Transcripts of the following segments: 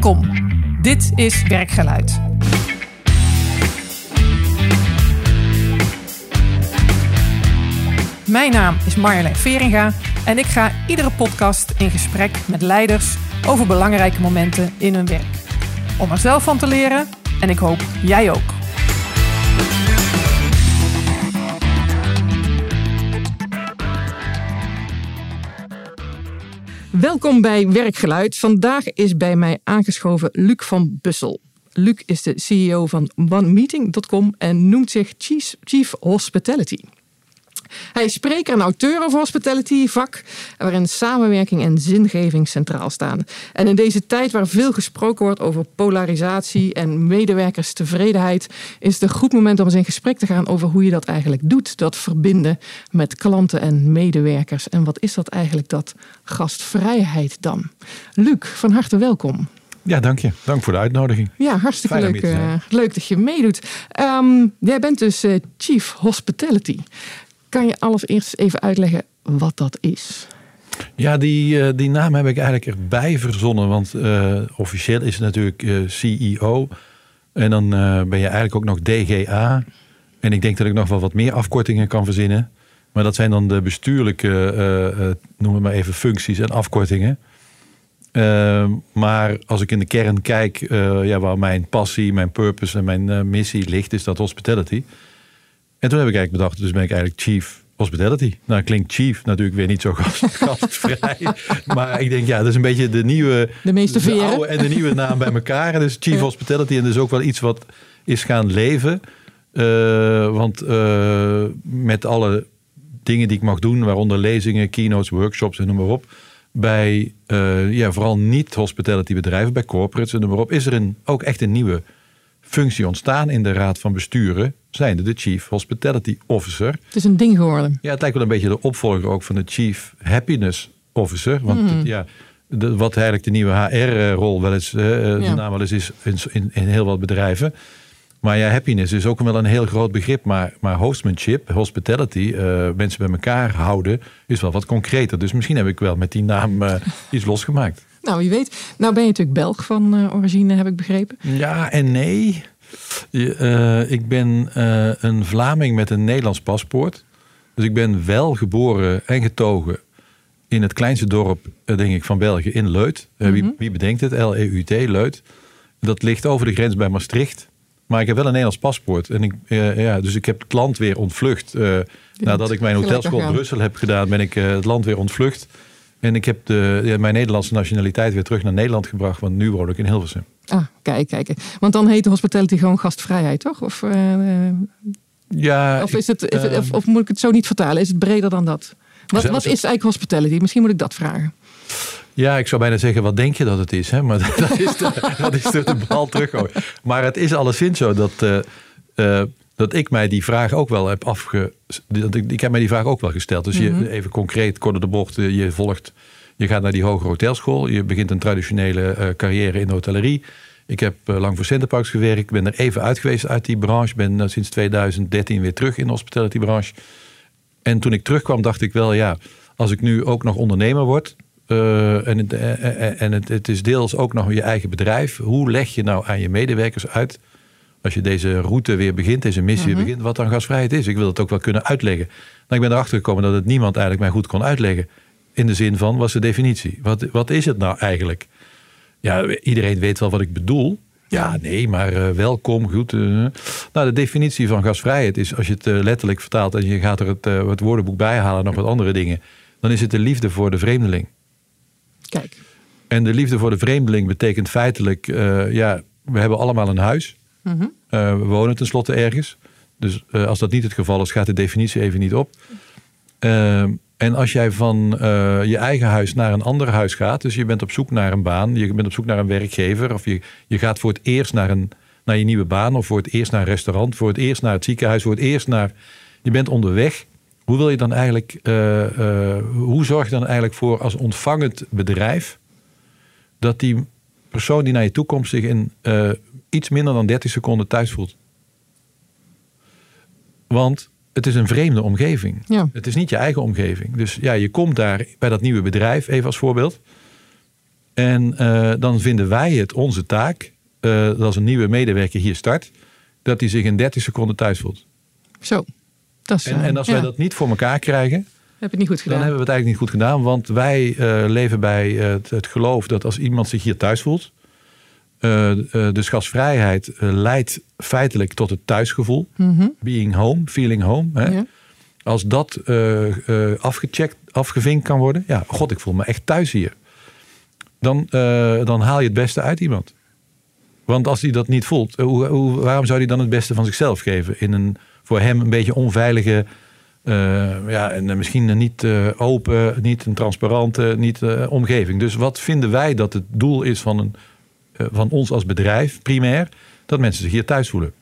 Welkom. Dit is Werkgeluid. Mijn naam is Marjolein Veringa en ik ga iedere podcast in gesprek met leiders over belangrijke momenten in hun werk. Om er zelf van te leren en ik hoop jij ook. Welkom bij Werkgeluid. Vandaag is bij mij aangeschoven Luc van Bussel. Luc is de CEO van OneMeeting.com en noemt zich Chief, Hospitality. Hij is spreker en auteur over hospitality vak, waarin samenwerking en zingeving centraal staan. En in deze tijd waar veel gesproken wordt over polarisatie en medewerkerstevredenheid, is het een goed moment om eens in gesprek te gaan over hoe je dat eigenlijk doet. Dat verbinden met klanten en medewerkers. En wat is dat eigenlijk, dat gastvrijheid dan? Luc, van harte welkom. Ja, dank je. Dank voor de uitnodiging. Ja, hartstikke leuk, uh, leuk dat je meedoet. Um, jij bent dus uh, Chief Hospitality. Kan je allereerst even uitleggen wat dat is? Ja, die, uh, die naam heb ik eigenlijk erbij verzonnen. Want uh, officieel is het natuurlijk uh, CEO. En dan ben je eigenlijk ook nog DGA. En ik denk dat ik nog wel wat meer afkortingen kan verzinnen. Maar dat zijn dan de bestuurlijke, noem het maar even, functies en afkortingen. maar als ik in de kern kijk, ja, waar mijn passie, mijn purpose en mijn missie ligt, is dat hospitality. En toen heb ik eigenlijk bedacht, dus ben ik eigenlijk chief hospitality. Nou, klinkt chief natuurlijk weer niet zo gastvrij. maar ik denk, ja, dat is een beetje de nieuwe... De meeste veren. oude en de nieuwe naam bij elkaar. Dus chief hospitality. En dus ook wel iets wat is gaan leven. Uh, want uh, met alle dingen die ik mag doen, waaronder lezingen, keynotes, workshops en noem maar op. Bij uh, ja, vooral niet-hospitality bedrijven, bij corporates en noem maar op, is er een, ook echt een nieuwe functie ontstaan in de raad van besturen, zijnde de Chief Hospitality Officer. Het is een ding geworden. Ja, het lijkt wel een beetje de opvolger ook van de Chief Happiness Officer. Want mm. ja, de, wat eigenlijk de nieuwe HR-rol wel eens, uh, ja. de naam wel eens is in, in, in, heel wat bedrijven. Maar ja, happiness is ook wel een heel groot begrip. Maar, maar hostmanship, hospitality, uh, mensen bij elkaar houden, is wel wat concreter. Dus misschien heb ik wel met die naam uh, iets losgemaakt. Nou, wie weet. Nou ben je natuurlijk Belg van uh, origine, heb ik begrepen. Ja en nee. Uh, ik ben uh, een Vlaming met een Nederlands paspoort. Dus ik ben wel geboren en getogen in het kleinste dorp, denk ik, van België, in Leut. Mm -hmm. wie, Mhm. wie, bedenkt het? L-E-U-T, Leut. Dat ligt over de grens bij Maastricht. Maar ik heb wel een Nederlands paspoort. En ik, ja, dus ik heb het land weer ontvlucht. nadat ik mijn hotelschool in Brussel heb gedaan, ben ik het land weer ontvlucht. En ik heb de, ja, mijn Nederlandse nationaliteit weer terug naar Nederland gebracht. Want nu woon ik in Hilversum. Ah, kijk, kijk. Want dan heet de hospitality gewoon gastvrijheid, toch? Of, uh, ja, of, is het, is het, of, of, moet ik het zo niet vertalen? Is het breder dan dat? Wat, wat is eigenlijk hospitality? Misschien moet ik dat vragen. Ja, ik zou bijna zeggen, wat denk je dat het is? Hè? Maar dat is de, dat is de, de bal teruggooien. Maar het is alleszins zo dat... Uh, uh, dat ik mij die vraag ook wel heb afge... Dat ik, ik heb mij die vraag ook wel gesteld. Dus je, mm -hmm. even concreet, kort de bocht, je volgt... Je gaat naar die hogere hotelschool. Je begint een traditionele uh, carrière in de hotellerie. Ik heb uh, lang voor Centerparks gewerkt. Ik ben er even uit geweest uit die branche. Ben uh, sinds 2013 weer terug in de hospitality branche. En toen ik terugkwam dacht ik wel... ja, als ik nu ook nog ondernemer word... en, het, en het, het is deels ook nog je eigen bedrijf... hoe leg je nou aan je medewerkers uit als je deze route weer begint, deze missie weer begint, wat dan gasvrijheid is. Ik wil het ook wel kunnen uitleggen. Nou, ik ben erachter gekomen dat het niemand eigenlijk mij goed kon uitleggen. In de zin van, wat is de definitie? Wat, wat is het nou eigenlijk? Ja, iedereen weet wel wat ik bedoel. Ja, nee, maar uh, welkom, goed. Uh, nou, de definitie van gasvrijheid is, als je het uh, letterlijk vertaalt en je gaat er het, het woordenboek bij halen, nog wat andere dingen, dan is het de liefde voor de vreemdeling. Kijk. En de liefde voor de vreemdeling betekent feitelijk, ja, we hebben allemaal een huis. Mhm. Mm -hmm. uh, we wonen tenslotte ergens. Dus als dat niet het geval is, gaat de definitie even niet op. En als jij van uh, je eigen huis naar een ander huis gaat, dus je bent op zoek naar een baan, je bent op zoek naar een werkgever, of je, je gaat voor het eerst naar, een, naar je nieuwe baan, of voor het eerst naar een restaurant, voor het eerst naar het ziekenhuis, voor het eerst naar. Je bent onderweg. Hoe wil je dan eigenlijk, uh, hoe zorg je dan eigenlijk voor als ontvangend bedrijf dat die persoon die naar je toe komt zich in iets minder dan 30 seconden thuis voelt. Want het is een vreemde omgeving. Ja. Het is niet je eigen omgeving. Dus ja, je komt daar bij dat nieuwe bedrijf, even als voorbeeld. En eh, dan vinden wij het onze taak, eh, dat als een nieuwe medewerker hier start, dat hij zich in 30 seconden thuis voelt. Zo. Dat is, En, en als ja, wij dat niet voor elkaar krijgen, heb het niet goed dan gedaan. hebben we het eigenlijk niet goed gedaan. Want wij eh, leven bij eh, het, het geloof dat als iemand zich hier thuis voelt. Eh, dus gasvrijheid eh, leidt feitelijk tot het thuisgevoel. Mhm. Being home, feeling home. Hè? Ja. Als dat afgecheckt, afgevinkt kan worden. Ja, god, ik voel me echt thuis hier. Dan, dan haal je het beste uit iemand. Want als hij dat niet voelt, hoe, hoe, waarom zou hij dan het beste van zichzelf geven? In een voor hem een beetje onveilige, ja, en misschien een niet open, niet een transparante niet, omgeving. Dus wat vinden wij dat het doel is van, een, van ons als bedrijf, primair? Dat mensen zich hier thuis voelen.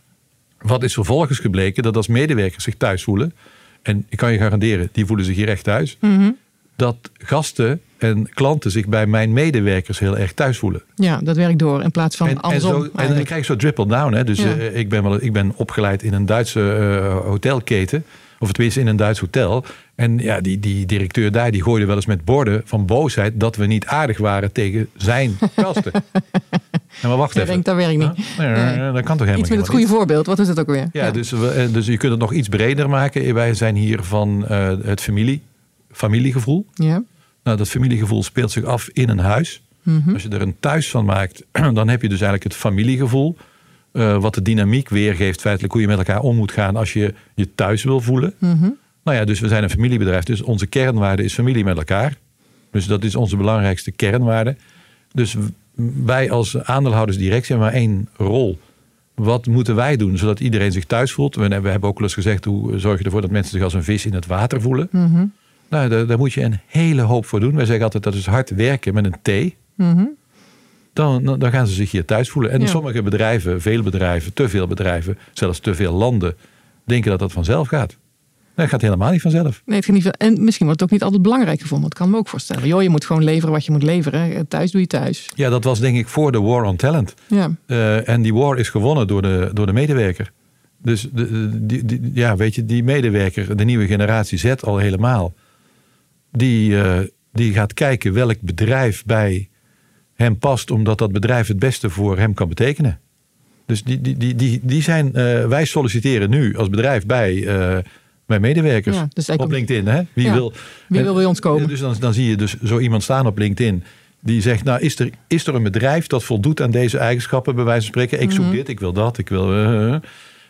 Wat is vervolgens gebleken? Dat als medewerkers zich thuis voelen, en ik kan je garanderen, die voelen zich hier echt thuis, Mhm. dat gasten en klanten zich bij mijn medewerkers heel erg thuis voelen. Ja, dat werkt door in plaats van En, en, andersom. zo, en dan krijg je zo triple down. Hè? Dus Ja. eh, ik, ben wel, ik ben opgeleid in een Duitse eh, hotelketen. Of tenminste in een Duits hotel. En ja, die, die directeur daar die gooide wel eens met borden van boosheid... dat we niet aardig waren tegen zijn gasten. Maar wacht even. denkt, dat werkt niet. Ja, nee, Nee. dat kan toch helemaal Iets met het goede voorbeeld. Wat is het ook weer? Ja, Dus, we, eh, dus je kunt het nog iets breder maken. Wij zijn hier van eh, het familie, familiegevoel. Ja. Nou, dat familiegevoel speelt zich af in een huis. Mhm. Als je er een thuis van maakt, dan heb je dus eigenlijk het familiegevoel. eh, wat de dynamiek weergeeft, feitelijk hoe je met elkaar om moet gaan als je je thuis wil voelen. Mhm. Nou ja, dus we zijn een familiebedrijf. Dus onze kernwaarde is familie met elkaar. Dus dat is onze belangrijkste kernwaarde. Dus wij als aandeelhoudersdirectie hebben maar één rol. Wat moeten wij doen zodat iedereen zich thuis voelt? We hebben ook wel eens gezegd, hoe zorg je ervoor dat mensen zich als een vis in het water voelen? Mhm. Nou, daar, daar moet je een hele hoop voor doen. Wij zeggen altijd dat is hard werken met een T. Mhm. Dan, dan dan gaan ze zich hier thuis voelen. En Ja. sommige bedrijven, veel bedrijven, te veel bedrijven, zelfs te veel landen, denken dat dat vanzelf gaat. Dat gaat helemaal niet vanzelf. Nee, het gaat niet van- en misschien wordt het ook niet altijd belangrijk gevonden. Dat kan me ook voorstellen. Joh, je moet gewoon leveren wat je moet leveren. Thuis doe je thuis. Ja, dat was denk ik voor de war on talent. Ja. Eh, en die war is gewonnen door de, door de medewerker. Dus de, die, die- ja, weet je, die medewerker, de nieuwe generatie Z al helemaal, die, eh, die gaat kijken welk bedrijf bij hem past, omdat dat bedrijf het beste voor hem kan betekenen. Dus die, die, die, die, die zijn, eh, wij solliciteren nu als bedrijf bij, eh, bij medewerkers Ja, dus op LinkedIn. Hè? Wie, Ja. wil, Wie wil bij ons komen? Dus dan, dan zie je dus zo iemand staan op LinkedIn. Die zegt, nou is er, is er een bedrijf dat voldoet aan deze eigenschappen bij wijze van spreken. Ik zoek Mhm. dit, ik wil dat, ik wil... eh, eh.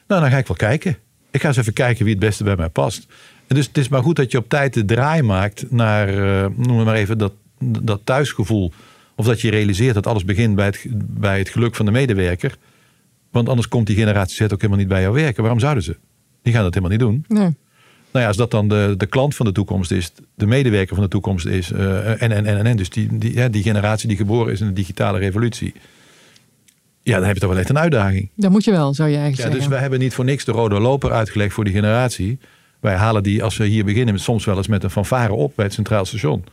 nou, dan ga ik wel kijken. Ik ga eens even kijken wie het beste bij mij past. En dus het is maar goed dat je op tijd de draai maakt naar, eh, noem het maar even, dat, dat thuisgevoel. Of dat je realiseert dat alles begint bij het, bij het geluk van de medewerker. Want anders komt die generatie Z ook helemaal niet bij jou werken. Waarom zouden ze? Die gaan dat helemaal niet doen. Nee. Nou ja, als dat dan de, de klant van de toekomst is, de medewerker van de toekomst is, eh, en, en, en, en, dus die, die, ja, die generatie die geboren is in de digitale revolutie, ja, dan heb je toch wel echt een uitdaging. Dat moet je wel, zou je Ja, eigenlijk dus zeggen. wij hebben niet voor niks de rode loper uitgelegd voor die generatie. Wij halen die, als we hier beginnen, soms wel eens met een fanfare op bij het Centraal Station.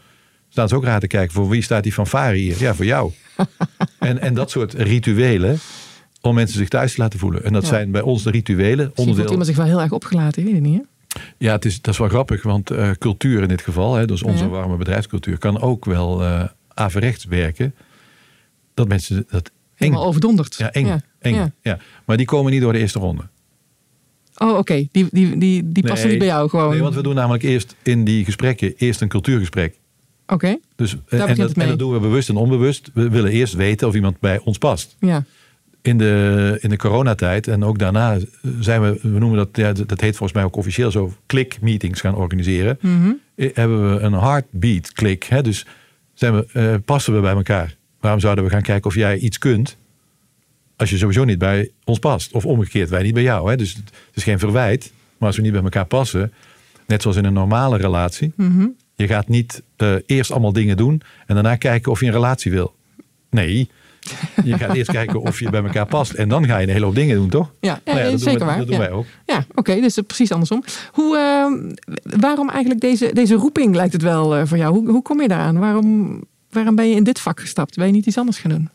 Staan ze ook raar te kijken, voor wie staat die fanfare hier? Ja, voor jou. en, en dat soort rituelen, om mensen zich thuis te laten voelen. En dat Ja. zijn bij ons de rituelen. Misschien voelt Onderdeel, iemand zich wel heel erg opgelaten, weet het niet. Hè? Ja, het is, dat is wel grappig, want eh, cultuur in dit geval, hè, dus onze Ja. warme bedrijfscultuur, kan ook wel eh averechts werken. Dat mensen dat eng. Helemaal overdonderd. Ja, eng. Ja. eng Ja. ja. Maar die komen niet door de eerste ronde. Oh, oké. Die, die, die, die passen Nee. niet bij jou gewoon. Nee, want we doen namelijk eerst in die gesprekken eerst een cultuurgesprek. Oké, Dus, en, dat, het mee. en dat doen we bewust en onbewust. We willen eerst weten of iemand bij ons past. ja. In de, in de coronatijd en ook daarna zijn we, we noemen dat, ja, dat heet volgens mij ook officieel zo, klik-meetings gaan organiseren. Mhm. Eh, Hebben we een heartbeat klik. Hè? Dus zijn we, eh, passen we bij elkaar. Waarom zouden we gaan kijken of jij iets kunt als je sowieso niet bij ons past? Of omgekeerd, wij niet bij jou. Hè? Dus het is geen verwijt. Maar als we niet bij elkaar passen, net zoals in een normale relatie, Mhm. je gaat niet eh, eerst allemaal dingen doen en daarna kijken of je een relatie wil. Nee, je gaat eerst kijken of je bij elkaar past en dan ga je een hele hoop dingen doen, toch? Ja, Nou ja, dat zeker doen we, waar. Dat doen wij ook. Ja, oké, dus precies andersom. Hoe, ehm, waarom eigenlijk deze, deze roeping lijkt het wel eh, voor jou? Hoe, hoe kom je daaraan? Waarom, waarom ben je in dit vak gestapt? Ben je niet iets anders gaan doen?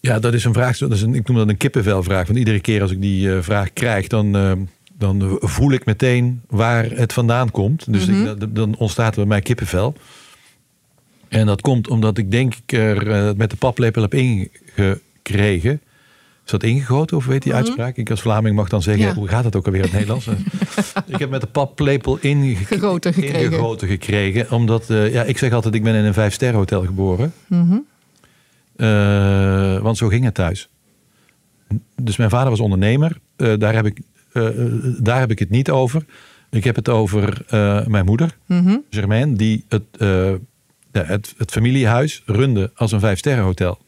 Ja, dat is een vraag. Dat is een, ik noem dat een kippenvelvraag. Want iedere keer als ik die eh, vraag krijg, dan, eh, dan voel ik meteen waar het vandaan komt. Dus Mhm. ik, dan ontstaat er bij mij kippenvel. En dat komt omdat ik denk ik er eh, met de paplepel heb ingekregen. Is dat ingegoten of weet die uitspraak? Ik als Vlaming mag dan zeggen, Ja. hoe gaat het ook alweer in het Nederlands? ik heb met de paplepel inge- Gegoten gekregen. ingegoten gekregen. Omdat, eh, ja, ik zeg altijd, ik ben in een vijf-sterren hotel geboren. Mhm. Eh, want zo ging het thuis. Dus mijn vader was ondernemer. Daar, heb ik, daar heb ik het niet over. Ik heb het over mijn moeder, Mhm. Germaine, die het, ja, het, het familiehuis runde als een vijfsterrenhotel.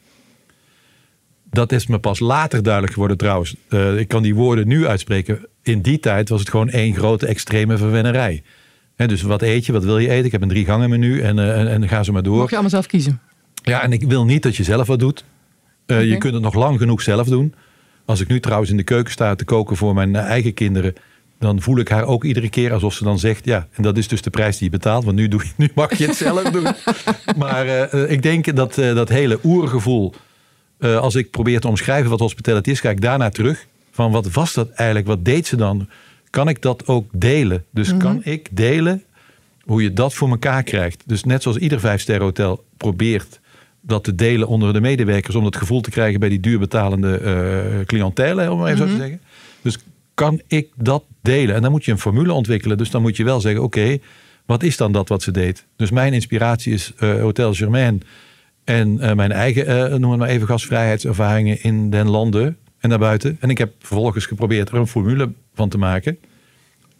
Dat is me pas later duidelijk geworden trouwens. Eh, ik kan die woorden nu uitspreken. In die tijd was het gewoon één grote extreme verwennerij. Hè, dus wat eet je, wat wil je eten? Ik heb een drie gangen menu en, eh, en, en ga zo maar door. Mocht je allemaal zelf kiezen. Ja, en ik wil niet dat je zelf wat doet. Eh, Je kunt het nog lang genoeg zelf doen. Als ik nu trouwens in de keuken sta te koken voor mijn eigen kinderen, dan voel ik haar ook iedere keer alsof ze dan zegt: Ja, en dat is dus de prijs die je betaalt, want nu, doe je, nu mag je het zelf doen. Maar eh, eh, ik denk dat eh, dat hele oergevoel, eh, als ik probeer te omschrijven wat hospitality is, kijk ik daarna terug. Van wat was dat eigenlijk? Wat deed ze dan? Kan ik dat ook delen? Dus kan ik delen hoe je dat voor elkaar krijgt. Dus net zoals ieder vijfsterrenhotel probeert dat te delen onder de medewerkers... om dat gevoel te krijgen bij die duurbetalende eh cliëntele, om maar even zo te zeggen. Dus kan ik dat delen? En dan moet je een formule ontwikkelen. Dus dan moet je wel zeggen, oké, wat is dan dat wat ze deed? Dus mijn inspiratie is eh, Hotel Germain... en eh, mijn eigen, eh, noem het maar even, gastvrijheidservaringen in den landen en daarbuiten. En ik heb vervolgens geprobeerd er een formule van te maken...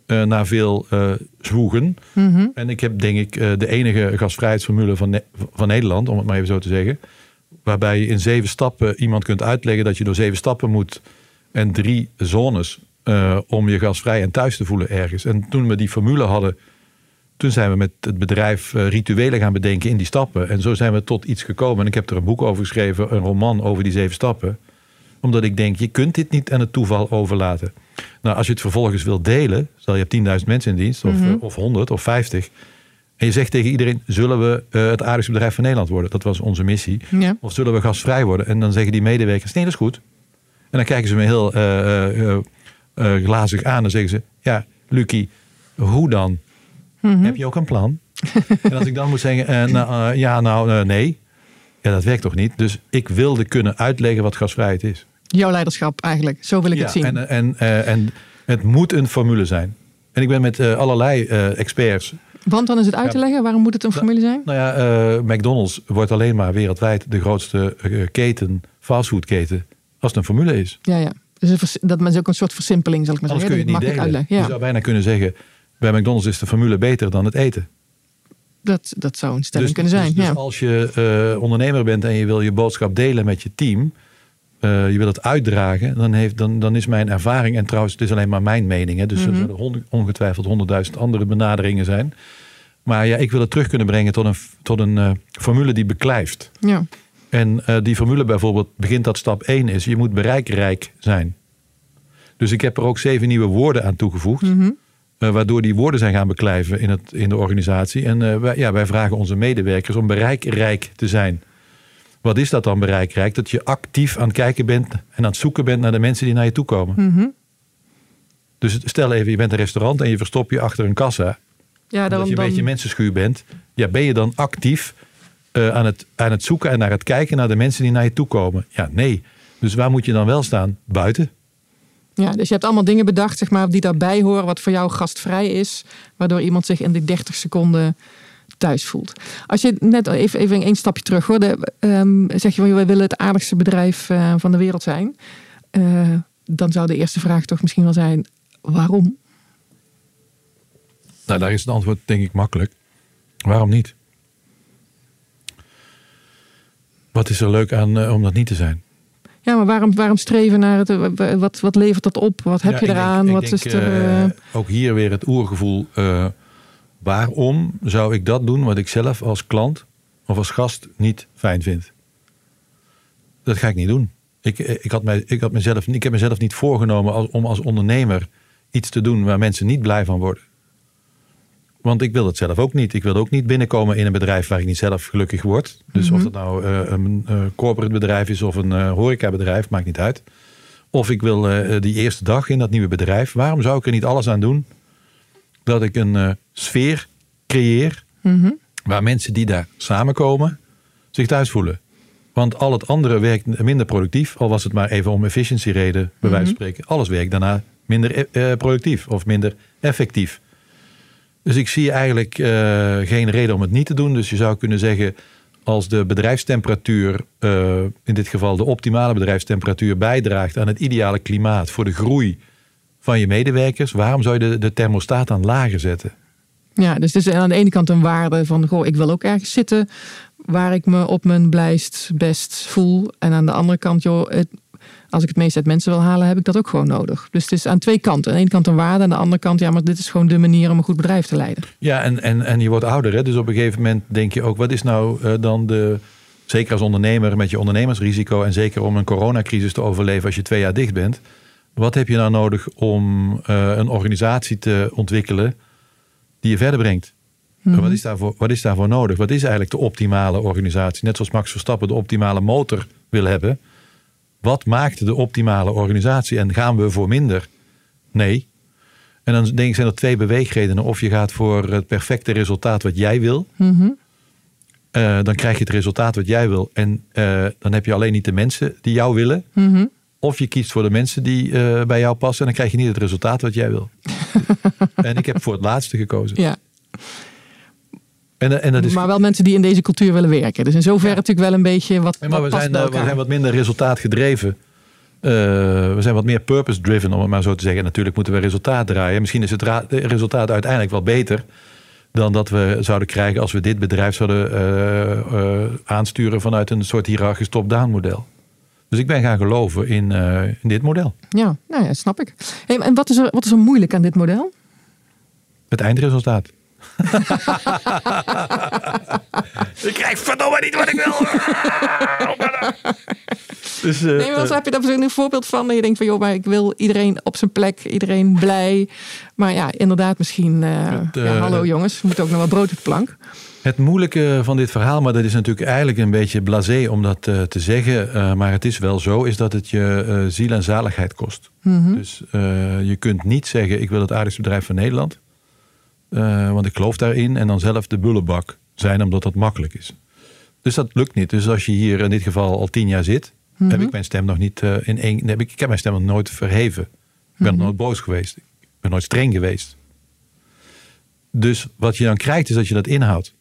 eh, na veel eh zwoegen. Mhm. En ik heb denk ik de enige gasvrijheidsformule van, Ne- van Nederland, om het maar even zo te zeggen. Waarbij je in zeven stappen iemand kunt uitleggen dat je door zeven stappen moet en drie zones eh, om je gasvrij en thuis te voelen ergens. En toen we die formule hadden, toen zijn we met het bedrijf eh, rituelen gaan bedenken in die stappen. En zo zijn we tot iets gekomen. En ik heb er een boek over geschreven, een roman over die zeven stappen. Omdat ik denk, je kunt dit niet aan het toeval overlaten. Nou, als je het vervolgens wil delen, stel je hebt 10.000 mensen in dienst, of, Mhm. eh, of 100 of 50. En je zegt tegen iedereen, zullen we het aardigste bedrijf van Nederland worden? Dat was onze missie. Ja. Of zullen we gasvrij worden? En dan zeggen die medewerkers, nee, dat is goed. En dan kijken ze me heel eh, eh, glazig aan en zeggen ze, ja, Lucie, hoe dan? Mhm. Heb je ook een plan? en als ik dan moet zeggen, eh, nou, eh, ja, nou, nee. Ja, dat werkt toch niet? Dus ik wilde kunnen uitleggen wat gasvrijheid is. Jouw leiderschap eigenlijk. Zo wil ik het zien. En, en, en het moet een formule zijn. En ik ben met allerlei experts. Want dan is het uit te leggen. Waarom moet het een formule zijn? Nou ja, McDonald's wordt alleen maar wereldwijd de grootste keten, fastfoodketen, als het een formule is. Ja, ja. Dus dat is ook een soort versimpeling, zal ik maar Anders kun zeggen. je het niet delen. Je zou bijna kunnen zeggen, bij McDonald's is de formule beter dan het eten. dat, dat zou een stelling Dus, kunnen zijn. dus, dus als je eh, ondernemer bent en je wil je boodschap delen met je team, eh, je wil het uitdragen, dan, heeft, dan, dan is mijn ervaring, en trouwens, het is alleen maar mijn mening, hè, dus Mhm. er zullen ongetwijfeld honderdduizend andere benaderingen zijn. Maar ja, ik wil het terug kunnen brengen tot een, tot een eh, formule die beklijft. ja. En eh, die formule bijvoorbeeld begint dat stap 1 is, je moet bereikrijk zijn. Dus ik heb er ook zeven nieuwe woorden aan toegevoegd. Mhm. eh, waardoor die woorden zijn gaan beklijven in, het, in de organisatie. En eh, wij, ja, wij vragen onze medewerkers om bereikrijk te zijn. Wat is dat dan bereikrijk? Dat je actief aan het kijken bent en aan het zoeken bent naar de mensen die naar je toe komen. Mhm. Dus stel even, je bent een restaurant en je verstop je achter een kassa. ja, Omdat je een beetje mensenschuw bent. Ja, ben je dan actief eh, aan, het, aan het zoeken en naar het kijken naar de mensen die naar je toe komen? Ja, nee. Dus waar moet je dan wel staan? Buiten. ja, dus je hebt allemaal dingen bedacht zeg maar, die daarbij horen, wat voor jou gastvrij is, waardoor iemand zich in die 30 seconden thuis voelt. Als je net even, even één stapje terug hoorde, ehm, zeg je van wij willen het aardigste bedrijf eh, van de wereld zijn. Eh, dan zou de eerste vraag toch misschien wel zijn: waarom? Nou, daar is het antwoord denk ik makkelijk. Waarom niet? Wat is er leuk aan eh, om dat niet te zijn? Ja, maar waarom, waarom streven naar het? Wat, wat levert dat op? Wat heb Ja, je denk- eraan? wat denk, is er? eh, eh, ook hier weer het oergevoel. waarom zou ik dat doen wat ik zelf als klant of als gast niet fijn vind? Dat ga ik niet doen. Ik, ik, had mij, ik, had mezelf, ik heb mezelf niet voorgenomen als, om als ondernemer iets te doen waar mensen niet blij van worden. Want ik wil het zelf ook niet. Ik wil ook niet binnenkomen in een bedrijf waar ik niet zelf gelukkig word. Dus of dat nou eh, een eh, corporate bedrijf is of een eh, horecabedrijf, maakt niet uit. Of ik wil die eerste dag in dat nieuwe bedrijf. Waarom zou ik er niet alles aan doen dat ik een sfeer creëer mhm. waar mensen die daar samenkomen zich thuis voelen. Want al het andere werkt minder productief, al was het maar even om efficiëntiereden, bij wijze van spreken. Alles werkt daarna minder productief of minder effectief. Dus ik zie eigenlijk eh, geen reden om het niet te doen. Dus je zou kunnen zeggen, als de bedrijfstemperatuur, eh, in dit geval de optimale bedrijfstemperatuur, bijdraagt aan het ideale klimaat voor de groei van je medewerkers, waarom zou je de, de thermostaat dan lager zetten? Ja, dus het is aan de ene kant een waarde van, goh, ik wil ook ergens zitten waar ik me op mijn blijst best voel. En aan de andere kant, joh, het, als ik het meest uit mensen wil halen, heb ik dat ook gewoon nodig. Dus het is aan twee kanten. Aan de ene kant een waarde, aan de andere kant, ja, maar dit is gewoon de manier om een goed bedrijf te leiden. Ja, en, en, en je wordt ouder, hè? dus op een gegeven moment denk je ook, wat is nou uh, dan de, zeker als ondernemer met je ondernemersrisico en zeker om een coronacrisis te overleven als je twee jaar dicht bent. Wat heb je nou nodig om uh, een organisatie te ontwikkelen die je verder brengt? Mhm. Wat, is daarvoor, wat is daarvoor nodig? Wat is eigenlijk de optimale organisatie? Net zoals Max Verstappen de optimale motor wil hebben. Wat maakt de optimale organisatie? En gaan we voor minder? Nee. En dan denk ik, zijn er twee beweegredenen. Of je gaat voor het perfecte resultaat wat jij wil. Mhm. Uh, dan krijg je het resultaat wat jij wil. En uh, dan heb je alleen niet de mensen die jou willen. Mhm. Of je kiest voor de mensen die uh, bij jou passen. En dan krijg je niet het resultaat wat jij wil. en ik heb voor het laatste gekozen. Ja. En, en dat is... Maar wel mensen die in deze cultuur willen werken. Dus in zoverre ja. natuurlijk wel een beetje wat. Ja, maar wat we, zijn, we zijn wat minder resultaatgedreven. Uh, we zijn wat meer purpose-driven, om het maar zo te zeggen. Natuurlijk moeten we resultaat draaien. Misschien is het resultaat uiteindelijk wel beter dan dat we zouden krijgen als we dit bedrijf zouden uh, uh, aansturen vanuit een soort hiërarchisch top-down model. Dus ik ben gaan geloven in, in dit model. Ja, nou ja, snap ik. Hey, en wat is, er, wat is er moeilijk aan dit model? Het eindresultaat. Ik krijg verdomme niet wat ik wil. dus, uh, nee, maar heb je daar misschien een voorbeeld van? Dat je denkt van, joh, maar ik wil iedereen op zijn plek, iedereen blij. Maar ja, inderdaad, misschien, uh, het, uh, ja, hallo jongens, we moeten ook nog wat brood op de plank. Het moeilijke van dit verhaal, maar dat is natuurlijk eigenlijk een beetje blasé om dat uh, te zeggen. Uh, maar het is wel zo, is dat het je uh, ziel en zaligheid kost. Mm -hmm. Dus je kunt niet zeggen, ik wil het aardigste bedrijf van Nederland. Uh, want ik geloof daarin. En dan zelf de bullebak zijn, omdat dat makkelijk is. Dus dat lukt niet. Dus als je hier in dit geval al tien jaar zit, mm Mhm. heb ik mijn stem nog niet uh, in één. Heb ik, ik heb mijn stem nog nooit verheven. Ik ben Mhm. nooit boos geweest. Ik ben nooit streng geweest. Dus wat je dan krijgt, is dat je dat inhoudt.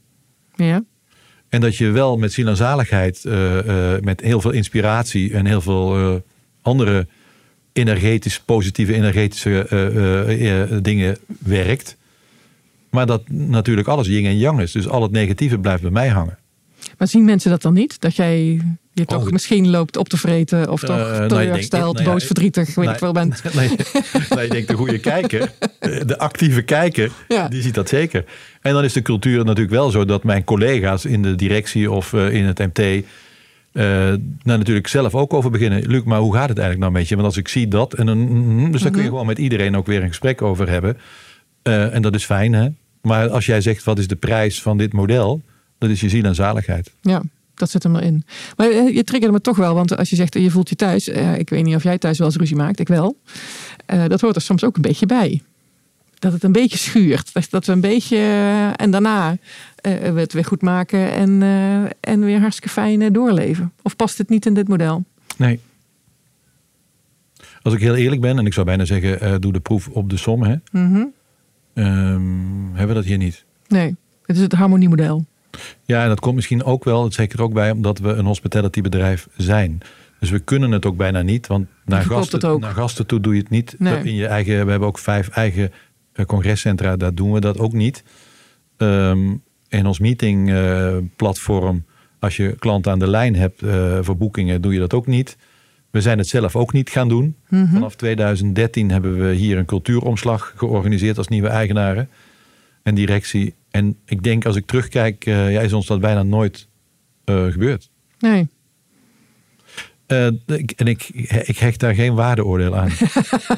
Ja. En dat je wel met ziel en zaligheid, uh, met heel veel inspiratie en heel veel andere energetisch, positieve energetische dingen werkt. Maar dat natuurlijk alles yin en yang is. Dus al het negatieve blijft bij mij hangen. Maar zien mensen dat dan niet? Dat jij je toch oh, misschien loopt op te vreten of toch uh, teleurgesteld, nou ja, boos, verdrietig, weet ik veel bent. Nee, nee, ik denk de goede kijker, de actieve kijker, ja. die ziet dat zeker. En dan is de cultuur natuurlijk wel zo dat mijn collega's in de directie of uh, in het MT uh, daar natuurlijk zelf ook over beginnen. Luc, maar hoe gaat het eigenlijk nou met je? Want als ik zie dat, en dan, dus daar kun je Mhm. gewoon met iedereen ook weer een gesprek over hebben. Uh, en dat is fijn, hè? Maar als jij zegt, wat is de prijs van dit model? Dat is je ziel en zaligheid. Ja, dat zit hem erin. Maar eh, je triggerde me toch wel, want als je zegt, je voelt je thuis. Uh, ik weet niet of jij thuis wel eens ruzie maakt, ik wel. Uh, dat hoort er soms ook een beetje bij. Dat het een beetje schuurt. Dat, we een beetje, en daarna we het weer goed maken en, en weer hartstikke fijn doorleven. Of past het niet in dit model? Nee. Als ik heel eerlijk ben, en ik zou bijna zeggen, doe de proef op de som. Hè? Mm -hmm. Um, hebben we dat hier niet? Nee, het is het harmoniemodel. Ja, en dat komt misschien ook wel, dat zeker ook bij, omdat we een hospitality bedrijf zijn. Dus we kunnen het ook bijna niet, want naar, gasten, naar gasten toe doe je het niet. Nee. In je eigen, we hebben ook vijf eigen uh, congrescentra, daar doen we dat ook niet. Um, in ons meetingplatform, uh, als je klanten aan de lijn hebt uh, voor boekingen, doe je dat ook niet. We zijn het zelf ook niet gaan doen. Mm -hmm. Vanaf 2013 hebben we hier een cultuuromslag georganiseerd als nieuwe eigenaren en directie. En ik denk als ik terugkijk, uh, ja, is ons dat bijna nooit uh, gebeurd. Nee. Uh, ik, en ik, ik hecht daar geen waardeoordeel aan.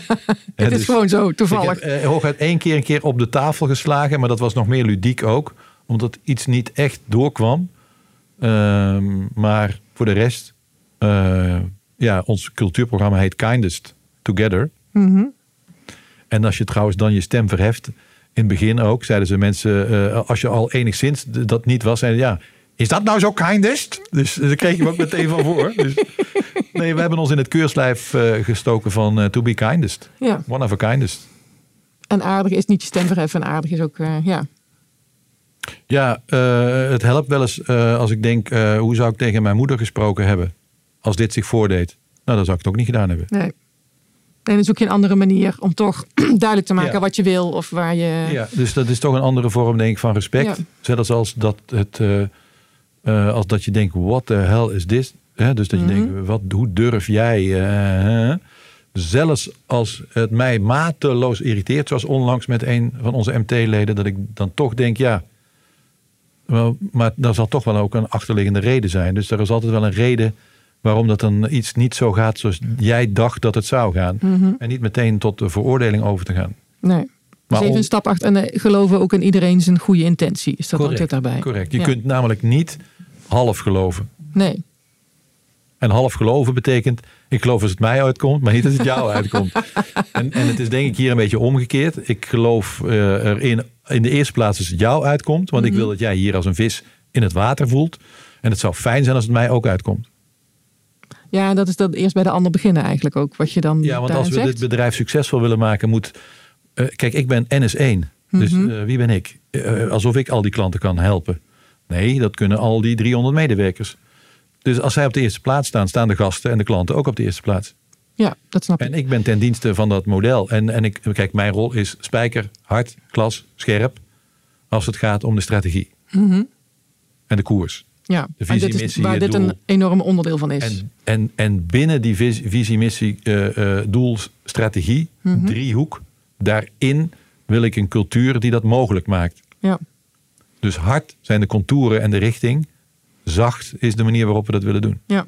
Het is dus, gewoon zo, toevallig. Ik heb hooguit één keer een keer op de tafel geslagen, maar dat was nog meer ludiek ook. Omdat iets niet echt doorkwam. Ehm, maar voor de rest ja, ons cultuurprogramma heet Kindest Together. Mm -hmm. En als je trouwens dan je stem verheft In het begin ook zeiden ze mensen, eh, als je al enigszins dat niet was, zeiden ja, is dat nou zo kindest? Dus daar kreeg je me ook meteen van voor. Dus, nee, we hebben ons in het keurslijf eh, gestoken van eh, to be kindest. Ja. One of a kindest. En aardig is niet je stem verheffen. En aardig is ook, ja. Ja, het helpt wel eens als ik denk, hoe zou ik tegen mijn moeder gesproken hebben als dit zich voordeed? Nou, dan zou ik het ook niet gedaan hebben. Nee. Nee, dan zoek je een andere manier om toch duidelijk te maken Ja. wat je wil. Of waar je... Ja, dus dat is toch een andere vorm, denk ik, van respect. Ja. Zelfs als dat, het, eh, eh, als dat je denkt, what the hell is this? Hè, dus dat je Mhm. denkt, wat, hoe durf jij? eh, zelfs als het mij mateloos irriteert, zoals onlangs met een van onze MT-leden, dat ik dan toch denk, ja, wel, maar daar zal toch wel ook een achterliggende reden zijn. Dus er is altijd wel een reden waarom dat dan iets niet zo gaat zoals jij dacht dat het zou gaan. Mhm. En niet meteen tot de veroordeling over te gaan. Nee. Dus Maar even om- een stap achter. En eh, geloven ook in iedereen zijn goede intentie. Is dat altijd daarbij? Correct. Je Ja. kunt namelijk niet half geloven. Nee. En half geloven betekent, ik geloof als het mij uitkomt, maar niet als het jou uitkomt. En, en het is denk ik hier een beetje omgekeerd. Ik geloof eh, erin, in de eerste plaats als het jou uitkomt. Want ik Mhm. wil dat jij hier als een vis in het water voelt. En het zou fijn zijn als het mij ook uitkomt. Ja, dat is dat eerst bij de ander beginnen eigenlijk ook. Wat je dan Ja, want als we zegt. dit bedrijf succesvol willen maken, moet. eh, kijk, ik ben NS1. Dus Mhm. eh, wie ben ik? Eh, alsof ik al die klanten kan helpen. Nee, dat kunnen al die 300 medewerkers. Dus als zij op de eerste plaats staan, staan de gasten en de klanten ook op de eerste plaats. Ja, dat snap ik. En ik ben ten dienste van dat model. En, en ik, kijk, mijn rol is spijker, hard, klas, scherp. Als het gaat om de strategie Mhm. en de koers. Ja, de visie, dit is missie, waar dit doel. een enorm onderdeel van is. En, en, en binnen die vis- visie, missie, eh, eh, doel, strategie, Mhm. driehoek, daarin wil ik een cultuur die dat mogelijk maakt. ja. Dus hard zijn de contouren en de richting. Zacht is de manier waarop we dat willen doen. ja.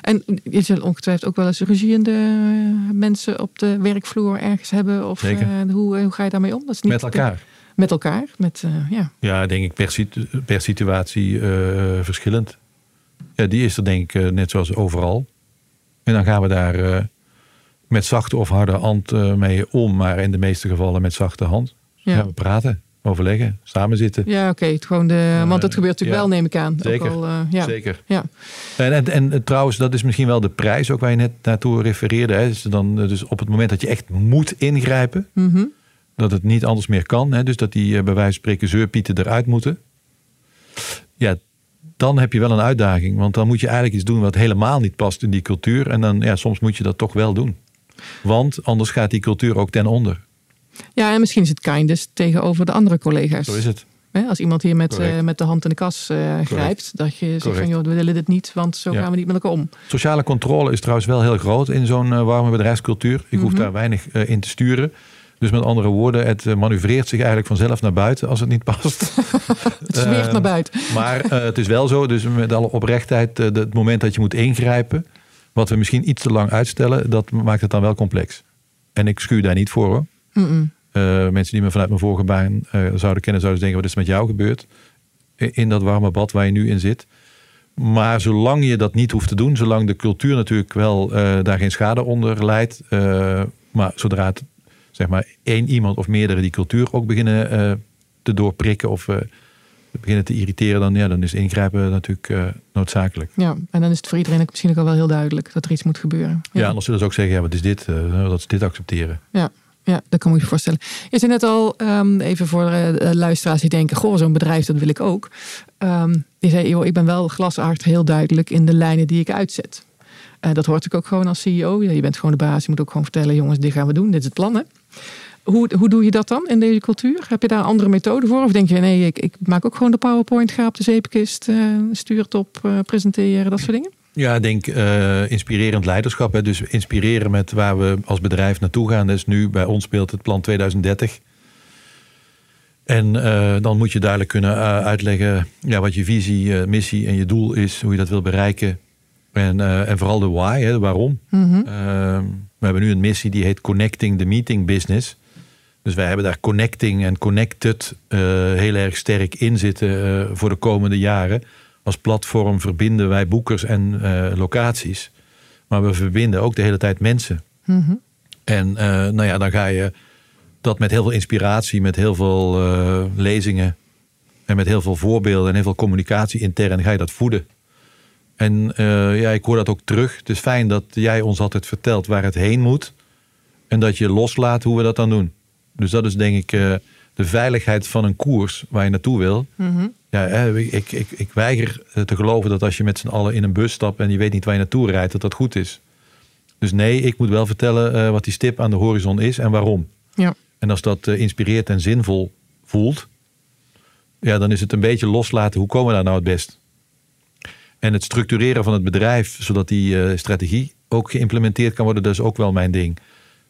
En je zult ongetwijfeld ook wel eens ruziende eh, mensen op de werkvloer ergens hebben. Of Zeker. hoe, hoe ga je daarmee om? Dat is niet Met elkaar. Met elkaar. Met, eh, ja. Ja, denk ik per, situ- per situatie eh, verschillend. Ja, die is er denk ik eh, net zoals overal. En dan gaan we daar met zachte of harde hand mee om. Maar in de meeste gevallen met zachte hand. Ja. We praten, overleggen, samen zitten. Ja, oké. gewoon de, want dat gebeurt natuurlijk ja. wel, neem ik aan. Zeker, Ook al, ja. Zeker. Ja. En, en, en trouwens, dat is misschien wel de prijs ook waar je net naartoe refereerde. Hè. Dus, dan, dus op het moment dat je echt moet ingrijpen, Mhm. Dat het niet anders meer kan. Hè. Dus dat die eh, bij wijze van spreken zeurpieten eruit moeten. Ja, dan heb je wel een uitdaging. Want dan moet je eigenlijk iets doen wat helemaal niet past in die cultuur. En dan, ja, soms moet je dat toch wel doen. Want anders gaat die cultuur ook ten onder. ja, en misschien is het kindest tegenover de andere collega's. Zo is het. Als iemand hier met, eh, met de hand in de kas eh, grijpt, dat je zegt van joh, we willen dit niet, want zo Ja. gaan we niet met elkaar om. Sociale controle is trouwens wel heel groot in zo'n warme bedrijfscultuur. Ik hoef Mhm. daar weinig in te sturen. Dus met andere woorden, het eh, manoeuvreert zich eigenlijk vanzelf naar buiten als het niet past. Het zweert Eh, naar buiten. Maar eh, het is wel zo, dus met alle oprechtheid, het moment dat je moet ingrijpen, wat we misschien iets te lang uitstellen, dat maakt het dan wel complex. En ik schuur daar niet voor hoor. Mensen die me vanuit mijn vorige baan zouden kennen, zouden denken: wat is met jou gebeurd? In dat warme bad waar je nu in zit. Maar zolang je dat niet hoeft te doen, zolang de cultuur natuurlijk wel daar geen schade onder leidt. maar zodra het zeg maar één iemand of meerdere die cultuur ook beginnen eh, te doorprikken of eh, beginnen te irriteren, dan, ja, dan is ingrijpen natuurlijk eh, noodzakelijk. Ja, en dan is het voor iedereen misschien ook al wel heel duidelijk dat er iets moet gebeuren. Ja, anders zullen ze ook zeggen: ja, wat is dit? Dat ze dit accepteren. Ja, ja, dat kan ik me voorstellen. Je zei net al, ehm, even voor eh, luisteraars die denken, goh, zo'n bedrijf, dat wil ik ook. Ehm je zei, joh, ik ben wel glashard heel duidelijk in de lijnen die ik uitzet. Dat hoort ik ook gewoon als CEO. Ja, Je bent gewoon de baas, je moet ook gewoon vertellen, jongens, dit gaan we doen, dit is het plan. Hè? Hoe, hoe doe je dat dan in deze cultuur? Heb je daar een andere methode voor? Of denk je, nee, ik, ik maak ook gewoon de PowerPoint, ga op de zeepkist, eh, stuur het op, eh, presenteren, dat soort dingen? Ja, ik denk eh, inspirerend leiderschap. Hè. Dus inspireren met waar we als bedrijf naartoe gaan. Dus nu bij ons speelt het plan 2030. En dan moet je duidelijk kunnen uitleggen ja, wat je visie, missie en je doel is. Hoe je dat wil bereiken. En, en vooral de why, hè, de waarom. Ehm, we hebben nu een missie die heet Connecting the Meeting Business. Dus wij hebben daar connecting en connected eh, heel erg sterk in zitten eh, voor de komende jaren. Als platform verbinden wij boekers en eh, locaties. Maar we verbinden ook de hele tijd mensen. Mhm. En nou ja, dan ga je dat met heel veel inspiratie, met heel veel lezingen en met heel veel voorbeelden en heel veel communicatie intern ga je dat voeden. En eh, ja, ik hoor dat ook terug. Het is fijn dat jij ons altijd vertelt waar het heen moet. En dat je loslaat hoe we dat dan doen. Dus dat is denk ik eh, de veiligheid van een koers waar je naartoe wil. Ja, hè, ik, ik, ik weiger eh, te geloven dat als je met z'n allen in een bus stapt en je weet niet waar je naartoe rijdt, dat dat goed is. Dus nee, ik moet wel vertellen wat die stip aan de horizon is en waarom. Ja. En als dat eh, inspireert en zinvol voelt, ja, dan is het een beetje loslaten. Hoe komen we daar nou het best? En het structureren van het bedrijf, zodat die eh, strategie ook geïmplementeerd kan worden, dat is ook wel mijn ding.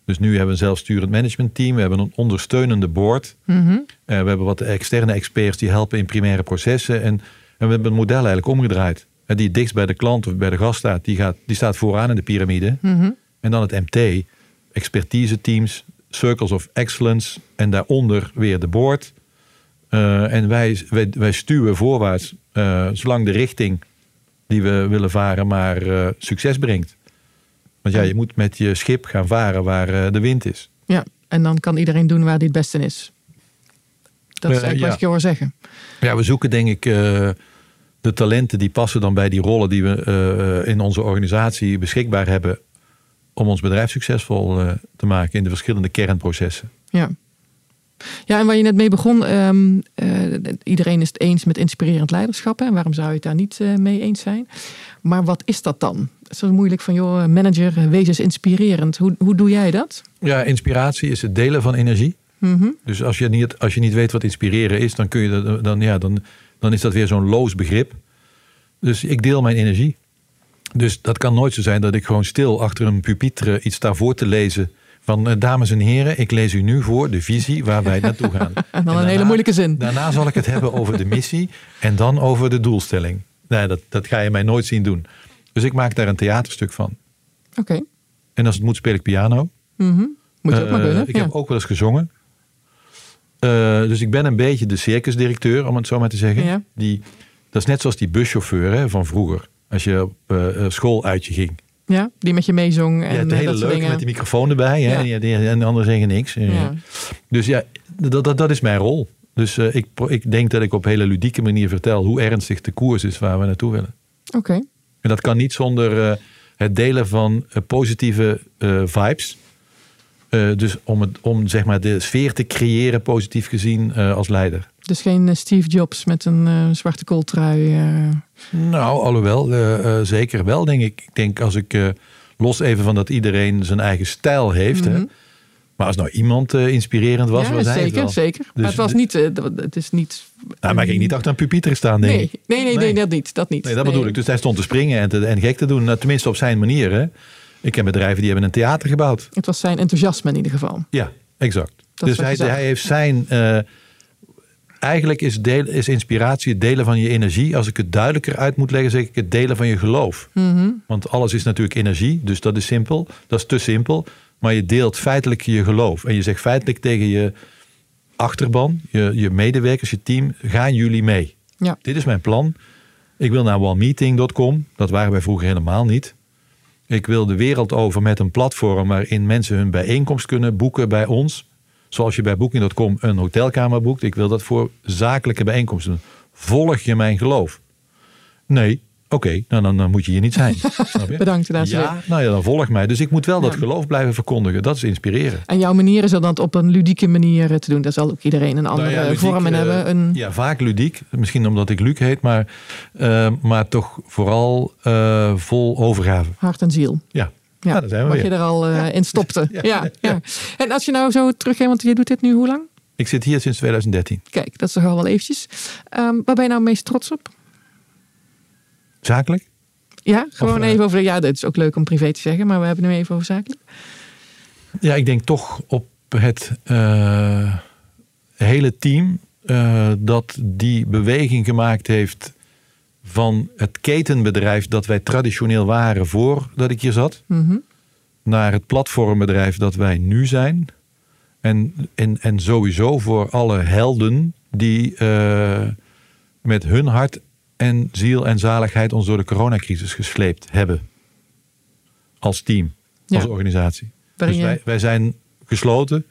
Dus nu hebben we een zelfsturend managementteam, we hebben een ondersteunende board. Mhm. Eh, we hebben wat externe experts die helpen in primaire processen. En, en we hebben het model eigenlijk omgedraaid. En die dichtst bij de klant of bij de gast staat, die, gaat, die staat vooraan in de piramide. Mhm. En dan het MT, expertise teams, circles of excellence. En daaronder weer de board. Eh, en wij, wij, wij stuwen voorwaarts, zolang de richting die we willen varen maar eh, succes brengt. Want ja, je moet met je schip gaan varen waar eh, de wind is. ja, en dan kan iedereen doen waar hij het beste in is. Dat is Eh, eigenlijk ja. wat ik je hoor zeggen. Ja, we zoeken denk ik de talenten die passen dan bij die rollen die we in onze organisatie beschikbaar hebben om ons bedrijf succesvol te maken in de verschillende kernprocessen. Ja. Ja, en waar je net mee begon, ehm, eh, iedereen is het eens met inspirerend leiderschap. Hè? En waarom zou je het daar niet eh, mee eens zijn? Maar wat is dat dan? Het is zo moeilijk van, joh, manager, wees eens inspirerend. Hoe, hoe doe jij dat? Ja, inspiratie is het delen van energie. Mhm. Dus als je niet, als je niet weet wat inspireren is, dan, kun je dat, dan, ja, dan, dan is dat weer zo'n loos begrip. Dus ik deel mijn energie. Dus dat kan nooit zo zijn dat ik gewoon stil achter een pupitre iets sta voor te lezen. Van eh, dames en heren, ik lees u nu voor de visie waar wij naartoe gaan. En dan een daarna- hele moeilijke zin. Daarna zal ik het hebben over de missie en dan over de doelstelling. Nee, dat, dat ga je mij nooit zien doen. Dus ik maak daar een theaterstuk van. Oké. En als het moet, speel ik piano. Mhm. Moet je ook maar Eh, kunnen. Ik ja. heb ook wel eens gezongen. Eh, dus ik ben een beetje de circusdirecteur, om het zo maar te zeggen. Ja. Die, dat is net zoals die buschauffeur hè, van vroeger. Als je op school uitje ging. Ja, die met je meezong en ja, het eh, hele leuke met die microfoon erbij. Hè, Ja. en, de anderen zeggen niks. Ja. Dus ja, dat, dat, dat is mijn rol. Dus eh, ik, ik denk dat ik op hele ludieke manier vertel hoe ernstig de koers is waar we naartoe willen. Oké. En dat kan niet zonder eh, het delen van positieve vibes. Dus om, het, om zeg maar de sfeer te creëren, positief gezien, als leider. Dus geen eh, Steve Jobs met een eh, zwarte kooltrui. eh. Nou, alhoewel, zeker wel, denk ik. Ik denk als ik los even van dat iedereen zijn eigen stijl heeft. hè, Mhm. maar als nou iemand inspirerend was, ja, was hij zeker, wel. zeker. maar Dus het was niet, het is niet... Nou, maar ik ging niet achter een pupieter staan, denk nee, ik. nee, nee, nee, dat niet. Dat niet. Nee, dat bedoel ik. Dus hij stond te springen en, te, en gek te doen. Nou, tenminste op zijn manier. Hè. Ik ken bedrijven die hebben een theater gebouwd. Het was zijn enthousiasme in ieder geval. Ja, exact. Dat dus hij, hij heeft zijn. Eigenlijk is, deel, is inspiratie het delen van je energie. Als ik het duidelijker uit moet leggen, zeg ik het delen van je geloof. Mhm. Want alles is natuurlijk energie, dus dat is simpel. Dat is te simpel. Maar je deelt feitelijk je geloof. En je zegt feitelijk tegen je achterban, je, je medewerkers, je team: gaan jullie mee? Ja. Dit is mijn plan. Ik wil naar onemeeting.com. Dat waren wij vroeger helemaal niet. Ik wil de wereld over met een platform waarin mensen hun bijeenkomst kunnen boeken bij ons. Zoals je bij Booking.com een hotelkamer boekt. Ik wil dat voor zakelijke bijeenkomsten doen. Volg je mijn geloof? Nee. Oké, nou dan, dan moet je hier niet zijn. Snap je? Bedankt, en Ja, nou ja, dan volg mij. Dus ik moet wel dat geloof blijven verkondigen. Dat is inspireren. En jouw manier is er dan op een ludieke manier eh, te doen. Daar zal ook iedereen een andere Nou ja, ludiek, vorm in eh, hebben. Een, Ja, vaak ludiek. Misschien omdat ik Luc heet, maar, eh, maar toch vooral vol overgave. hart en ziel. Ja, Ja, zijn we wat weer. je er al eh, in stopte. Ja, Ja, En als je nou zo terug, want je doet dit nu hoe lang? ik zit hier sinds 2013. Kijk, dat is toch al wel eventjes. Ehm, waar ben je nou meest trots op? Zakelijk? Ja, gewoon eh, even over. Ja, dat is ook leuk om privé te zeggen, maar we hebben nu even over zakelijk. Ja, ik denk toch op het eh, hele team dat die beweging gemaakt heeft van het ketenbedrijf dat wij traditioneel waren voordat ik hier zat, Mhm. naar het platformbedrijf dat wij nu zijn. En, en, en sowieso voor alle helden die eh, met hun hart en ziel en zaligheid ons door de coronacrisis gesleept hebben. Als team, als Ja. organisatie. Dus wij, wij zijn gesloten.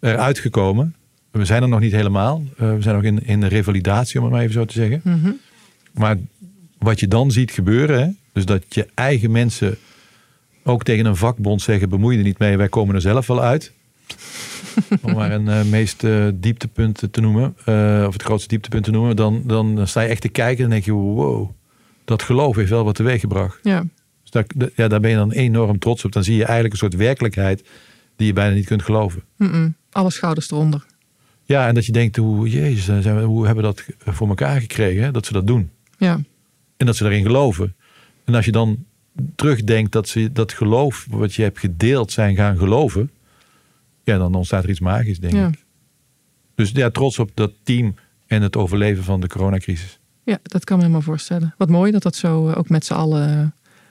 eruit gekomen. We zijn er nog niet helemaal. Uh, we zijn nog in, in de revalidatie, om het maar even zo te zeggen. Mhm. Maar wat je dan ziet gebeuren, hè, dus dat je eigen mensen ook tegen een vakbond zeggen: bemoei je er niet mee, wij komen er zelf wel uit. Om maar een uh, meest uh, dieptepunt te noemen, uh, of het grootste dieptepunt te noemen, dan, dan sta je echt te kijken en denk je: wow, dat geloof heeft wel wat teweeg gebracht. Ja. Dus daar, ja, daar ben je dan enorm trots op. Dan zie je eigenlijk een soort werkelijkheid die je bijna niet kunt geloven. Mm -mm. Alle schouders eronder. Ja, en dat je denkt: hoe, jezus, hoe hebben we dat voor elkaar gekregen, hè? dat ze dat doen. Ja. En dat ze erin geloven. En als je dan terugdenkt dat ze dat geloof wat je hebt gedeeld zijn gaan geloven, ja, dan ontstaat er iets magisch, denk Ja. ik. Dus ja, trots op dat team en het overleven van de coronacrisis. Ja, dat kan me helemaal voorstellen. Wat mooi dat dat zo eh, ook met z'n allen eh,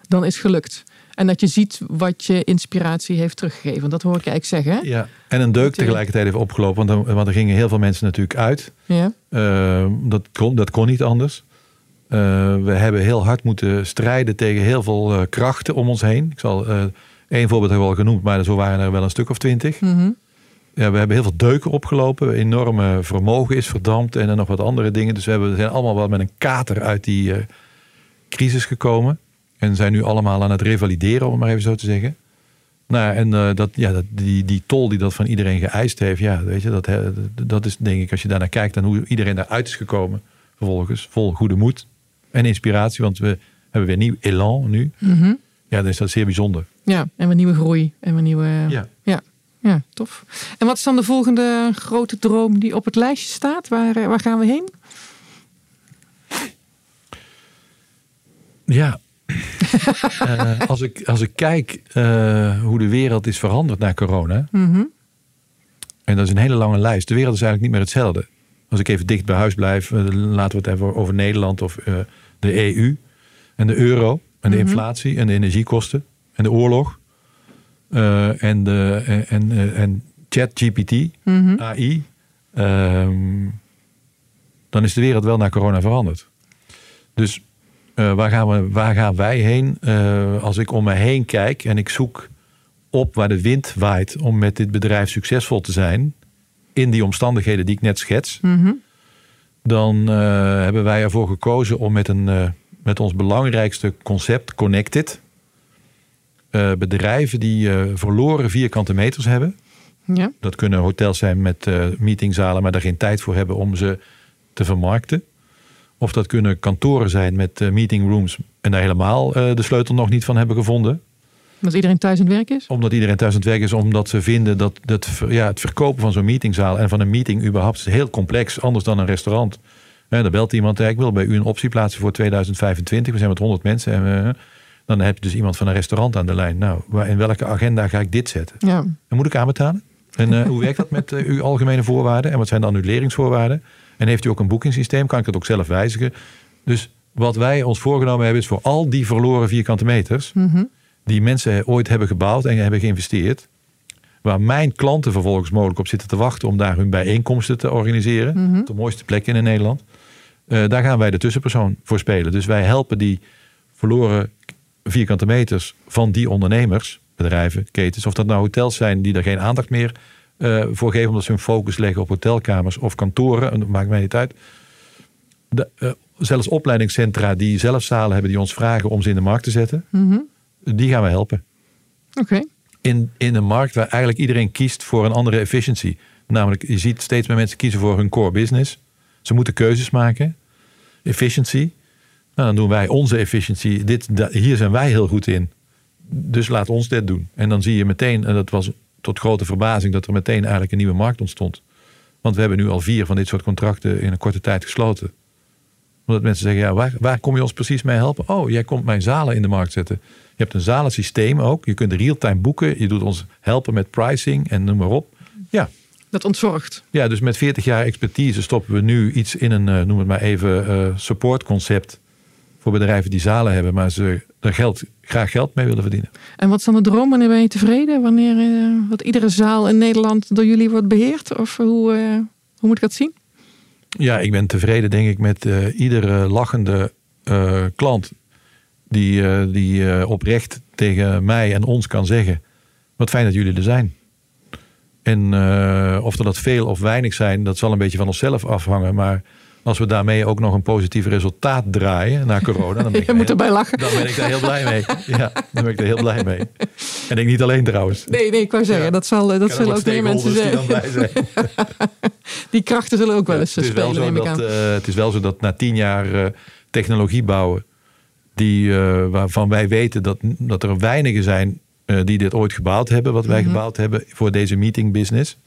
dan is gelukt. En dat je ziet wat je inspiratie heeft teruggegeven. Dat hoor ik je eigenlijk zeggen. Hè? Ja, en een deuk tegelijkertijd heeft opgelopen, want, dan, want er gingen heel veel mensen natuurlijk uit. Ja. Uh, dat, kon, dat kon niet anders. Uh, we hebben heel hard moeten strijden tegen heel veel uh, krachten om ons heen. Ik zal één voorbeeld hebben al genoemd, maar zo waren er wel een stuk of twintig. Mm -hmm. Ja, we hebben heel veel deuken opgelopen. Enorme vermogen is verdampt en dan nog wat andere dingen. Dus we, hebben, we zijn allemaal wel met een kater uit die uh, crisis gekomen. En zijn nu allemaal aan het revalideren, om het maar even zo te zeggen. Nou, en uh, dat, ja, dat, die, die tol die dat van iedereen geëist heeft, ja, weet je, dat, dat is denk ik, als je daarnaar kijkt en hoe iedereen daaruit is gekomen, vervolgens, vol goede moed en inspiratie, want we hebben weer nieuw elan nu. Mm -hmm. Ja, dan is dat zeer bijzonder. Ja, en een nieuwe groei en een nieuwe. Ja. ja. Ja, tof. En wat is dan de volgende grote droom die op het lijstje staat? Waar, waar gaan we heen? Ja. uh, als, ik, als ik kijk uh, hoe de wereld is veranderd na corona. Mm -hmm. En dat is een hele lange lijst. De wereld is eigenlijk niet meer hetzelfde. Als ik even dicht bij huis blijf, uh, laten we het even over Nederland of de EU en de euro en de Mhm. inflatie en de energiekosten en de oorlog. Uh, en, de, en, en, en ChatGPT, Mhm. AI, um, dan is de wereld wel naar corona veranderd. Dus uh, waar, gaan we, waar gaan wij heen? Uh, als ik om me heen kijk en ik zoek op waar de wind waait om met dit bedrijf succesvol te zijn, in die omstandigheden die ik net schets, Mm dan hebben wij ervoor gekozen om met, een, met ons belangrijkste concept, Connected, uh, bedrijven die verloren vierkante meters hebben. Ja. Dat kunnen hotels zijn met meetingzalen, maar daar geen tijd voor hebben om ze te vermarkten. Of dat kunnen kantoren zijn met meetingrooms en daar helemaal de sleutel nog niet van hebben gevonden. Omdat iedereen thuis aan het werk is? Omdat iedereen thuis aan het werk is, omdat ze vinden dat, dat ja, het verkopen van zo'n meetingzaal en van een meeting überhaupt is heel complex, anders dan een restaurant. En dan belt iemand, ik wil bij u een optie plaatsen voor 2025. We zijn met 100 mensen en we, dan heb je dus iemand van een restaurant aan de lijn. Nou, in welke agenda ga ik dit zetten? Ja. En moet ik aanbetalen? En uh, hoe werkt dat met uh, uw algemene voorwaarden? En wat zijn de annuleringsvoorwaarden? En heeft u ook een boekingssysteem? Kan ik dat ook zelf wijzigen? Dus wat wij ons voorgenomen hebben is voor al die verloren vierkante meters... Mm -hmm. Die mensen ooit hebben gebouwd en hebben geïnvesteerd... waar mijn klanten vervolgens mogelijk op zitten te wachten... om daar hun bijeenkomsten te organiseren. Mm -hmm. De mooiste plekken in Nederland. Uh, daar gaan wij de tussenpersoon voor spelen. Dus wij helpen die verloren vierkante meters van die ondernemers, bedrijven, ketens, of dat nou hotels zijn die er geen aandacht meer uh, voor geven, omdat ze hun focus leggen op hotelkamers of kantoren, dat maakt mij niet uit. De, uh, zelfs opleidingscentra die zelf zalen hebben die ons vragen om ze in de markt te zetten, mm -hmm. Die gaan we helpen. Oké. Okay. In, in een markt waar eigenlijk iedereen kiest voor een andere efficiency. Namelijk, je ziet steeds meer mensen kiezen voor hun core business. Ze moeten keuzes maken. Efficiency. Nou, dan doen wij onze efficiency. Dit, da, hier zijn wij heel goed in. Dus laat ons dit doen. En dan zie je meteen, en dat was tot grote verbazing, dat er meteen eigenlijk een nieuwe markt ontstond. Want we hebben nu al vier van dit soort contracten in een korte tijd gesloten. Omdat mensen zeggen, ja, waar, waar kom je ons precies mee helpen? Oh, jij komt mijn zalen in de markt zetten. Je hebt een zalensysteem ook. Je kunt real-time boeken. Je doet ons helpen met pricing en noem maar op. Ja. Dat ontzorgt. Ja, dus met 40 jaar expertise stoppen we nu iets in een, uh, noem het maar even, uh, supportconcept voor bedrijven die zalen hebben, maar ze er geld, graag geld mee willen verdienen. En wat is dan de droom? Wanneer ben je tevreden? Wanneer uh, wat iedere zaal in Nederland door jullie wordt beheerd? Of hoe, uh, hoe moet ik dat zien? Ja, ik ben tevreden denk ik met uh, iedere lachende klant die, die oprecht tegen mij en ons kan zeggen, wat fijn dat jullie er zijn. En uh, of er dat veel of weinig zijn, dat zal een beetje van onszelf afhangen. Maar als we daarmee ook nog een positief resultaat draaien na corona, dan ben ik, Je moet erbij lachen. Dan ben ik daar heel blij mee. Ja, dan ben ik er heel blij mee. En ik niet alleen trouwens. Nee, nee, ik wou zeggen, ja. dat, zal, dat zullen ook meer mensen zijn. Die, dan zijn. die krachten zullen ook wel eens ja, het spelen, neem ik aan. Uh, het is wel zo dat na tien jaar uh, technologie bouwen, die, uh, waarvan wij weten dat, dat er weinigen zijn die dit ooit gebouwd hebben, wat wij mm -hmm. gebouwd hebben voor deze meeting business.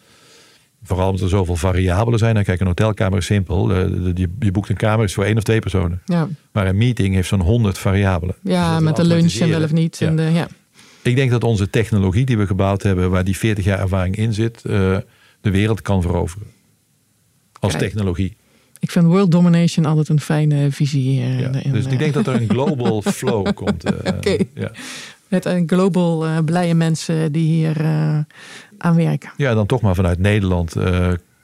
Vooral omdat er zoveel variabelen zijn. kijk, een hotelkamer is simpel. je, boekt een kamer is voor één of twee personen. Ja. Maar een meeting heeft zo'n honderd variabelen. Ja, dus met de lunch en wel of niet. Ja. En de, ja. Ik denk dat onze technologie die we gebouwd hebben, waar die 40 jaar ervaring in zit, de wereld kan veroveren. Als kijk. technologie. Ik vind world domination altijd een fijne visie. Uh, ja, in, dus ik denk dat er een global flow komt. Uh, Oké. Okay. Ja. Met een global blije mensen die hier aan werken. Ja, dan toch maar vanuit Nederland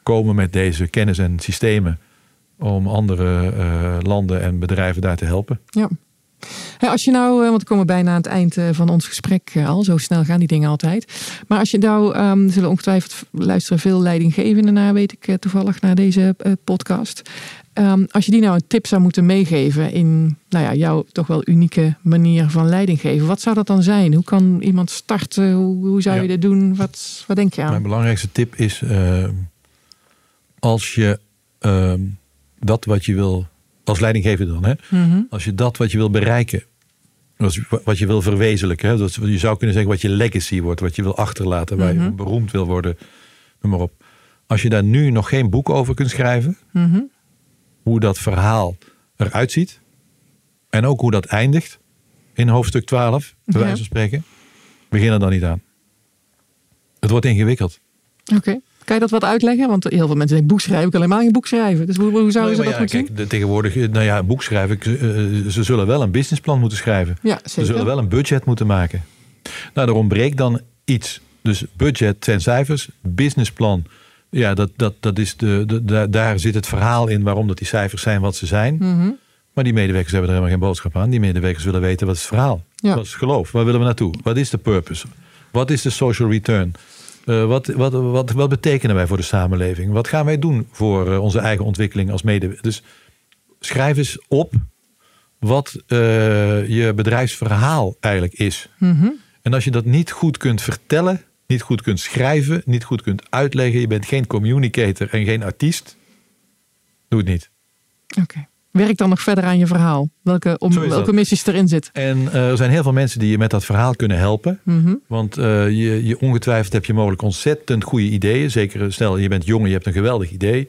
komen met deze kennis en systemen om andere landen en bedrijven daar te helpen. Ja. Hey, als je nou, want we komen bijna aan het eind van ons gesprek al, zo snel gaan die dingen altijd. Maar als je nou, um, zullen ongetwijfeld luisteren veel leidinggevenden naar, weet ik toevallig, naar deze podcast. Um, als je die nou een tip zou moeten meegeven in nou ja, jouw toch wel unieke manier van leiding geven, wat zou dat dan zijn? Hoe kan iemand starten? Hoe, hoe zou ja. je dit doen? Wat, wat denk je aan? Mijn belangrijkste tip is: uh, als je uh, dat wat je wil, als leidinggever dan, hè, mm -hmm. als je dat wat je wil bereiken, wat je wil verwezenlijken, hè, dat je zou kunnen zeggen wat je legacy wordt, wat je wil achterlaten, waar mm -hmm. je beroemd wil worden, noem maar op. Als je daar nu nog geen boek over kunt schrijven. Mm -hmm hoe dat verhaal eruit ziet. En ook hoe dat eindigt in hoofdstuk 12, bij wijze van spreken. Begin er dan niet aan. Het wordt ingewikkeld. Oké. Okay. Kan je dat wat uitleggen? Want heel veel mensen denken, boek schrijven, ik kan helemaal geen boek schrijven. Dus hoe, hoe zouden nee, ze dat ja, kijk, de, Tegenwoordig, nou ja, boek schrijven, uh, ze zullen wel een businessplan moeten schrijven. Ja, zeker. Ze zullen wel een budget moeten maken. Nou, er ontbreekt dan iets. Dus budget zijn cijfers, businessplan ja, dat, dat, dat is de, de, de, daar zit het verhaal in waarom dat die cijfers zijn wat ze zijn. Mm -hmm. Maar die medewerkers hebben er helemaal geen boodschap aan. Die medewerkers willen weten wat is het verhaal. Ja. Wat is het geloof? Waar willen we naartoe? Wat is de purpose? Wat is de social return? Uh, wat, wat, wat, wat betekenen wij voor de samenleving? Wat gaan wij doen voor uh, onze eigen ontwikkeling als medewerker? Dus schrijf eens op wat uh, je bedrijfsverhaal eigenlijk is. Mm -hmm. En als je dat niet goed kunt vertellen, niet goed kunt schrijven, niet goed kunt uitleggen, je bent geen communicator en geen artiest, doe het niet. Oké. Okay. Werk dan nog verder aan je verhaal. Welke, om, welke missies erin zitten. En uh, er zijn heel veel mensen die je met dat verhaal kunnen helpen. Mm -hmm. Want uh, je, je ongetwijfeld heb je mogelijk ontzettend goede ideeën. Zeker stel je bent jong en je hebt een geweldig idee.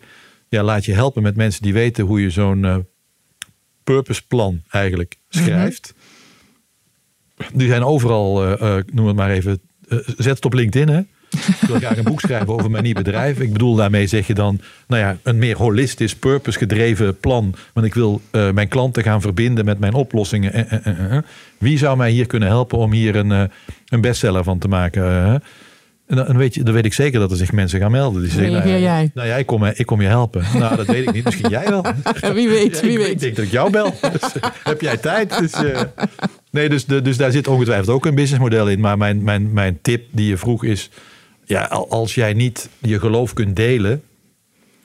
Ja, laat je helpen met mensen die weten hoe je zo'n uh, purpose plan eigenlijk schrijft. Mm -hmm. Die zijn overal, noem het maar even, zet het op LinkedIn, hè? Ik wil graag een boek schrijven over mijn nieuw bedrijf. Ik bedoel, daarmee zeg je dan, nou ja, een meer holistisch, purpose-gedreven plan. Want ik wil uh, mijn klanten gaan verbinden met mijn oplossingen. Uh, Wie zou mij hier kunnen helpen om hier een, een bestseller van te maken? En dan, weet je, dan weet ik zeker dat er zich mensen gaan melden. Die zeggen, nou, jij. nou ja, ik kom, ik kom je helpen. Nou, dat weet ik niet. Misschien jij wel. wie weet, wie ik, weet. Ik denk dat ik jou bel. Dus, heb jij tijd? Dus, uh, nee, dus, dus daar zit ongetwijfeld ook een businessmodel in. Maar mijn, mijn, mijn tip die je vroeg is... Ja, als jij niet je geloof kunt delen...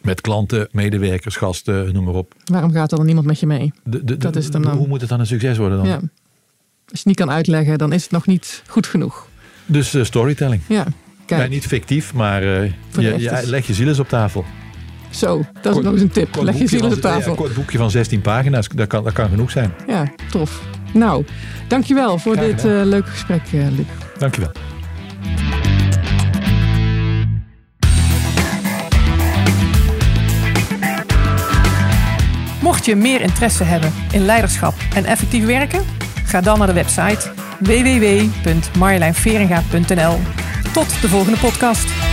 met klanten, medewerkers, gasten, noem maar op. Waarom gaat er dan niemand met je mee? De, de, dat is het dan, dan. Hoe moet het dan een succes worden dan? Ja. Als je het niet kan uitleggen, dan is het nog niet goed genoeg. Dus uh, storytelling. Ja. Kijk. Ja, niet fictief, maar uh, je, je, leg je ziel eens op tafel. Zo, dat is kort, nog eens een tip. Leg je ziel eens op tafel. Een kort boekje van 16 pagina's, dat kan, dat kan genoeg zijn. Ja, tof. Nou, dankjewel voor dit uh, leuke gesprek, Luc. Dankjewel. Mocht je meer interesse hebben in leiderschap en effectief werken, ga dan naar de website www.marjolijnveringa.nl tot de volgende podcast.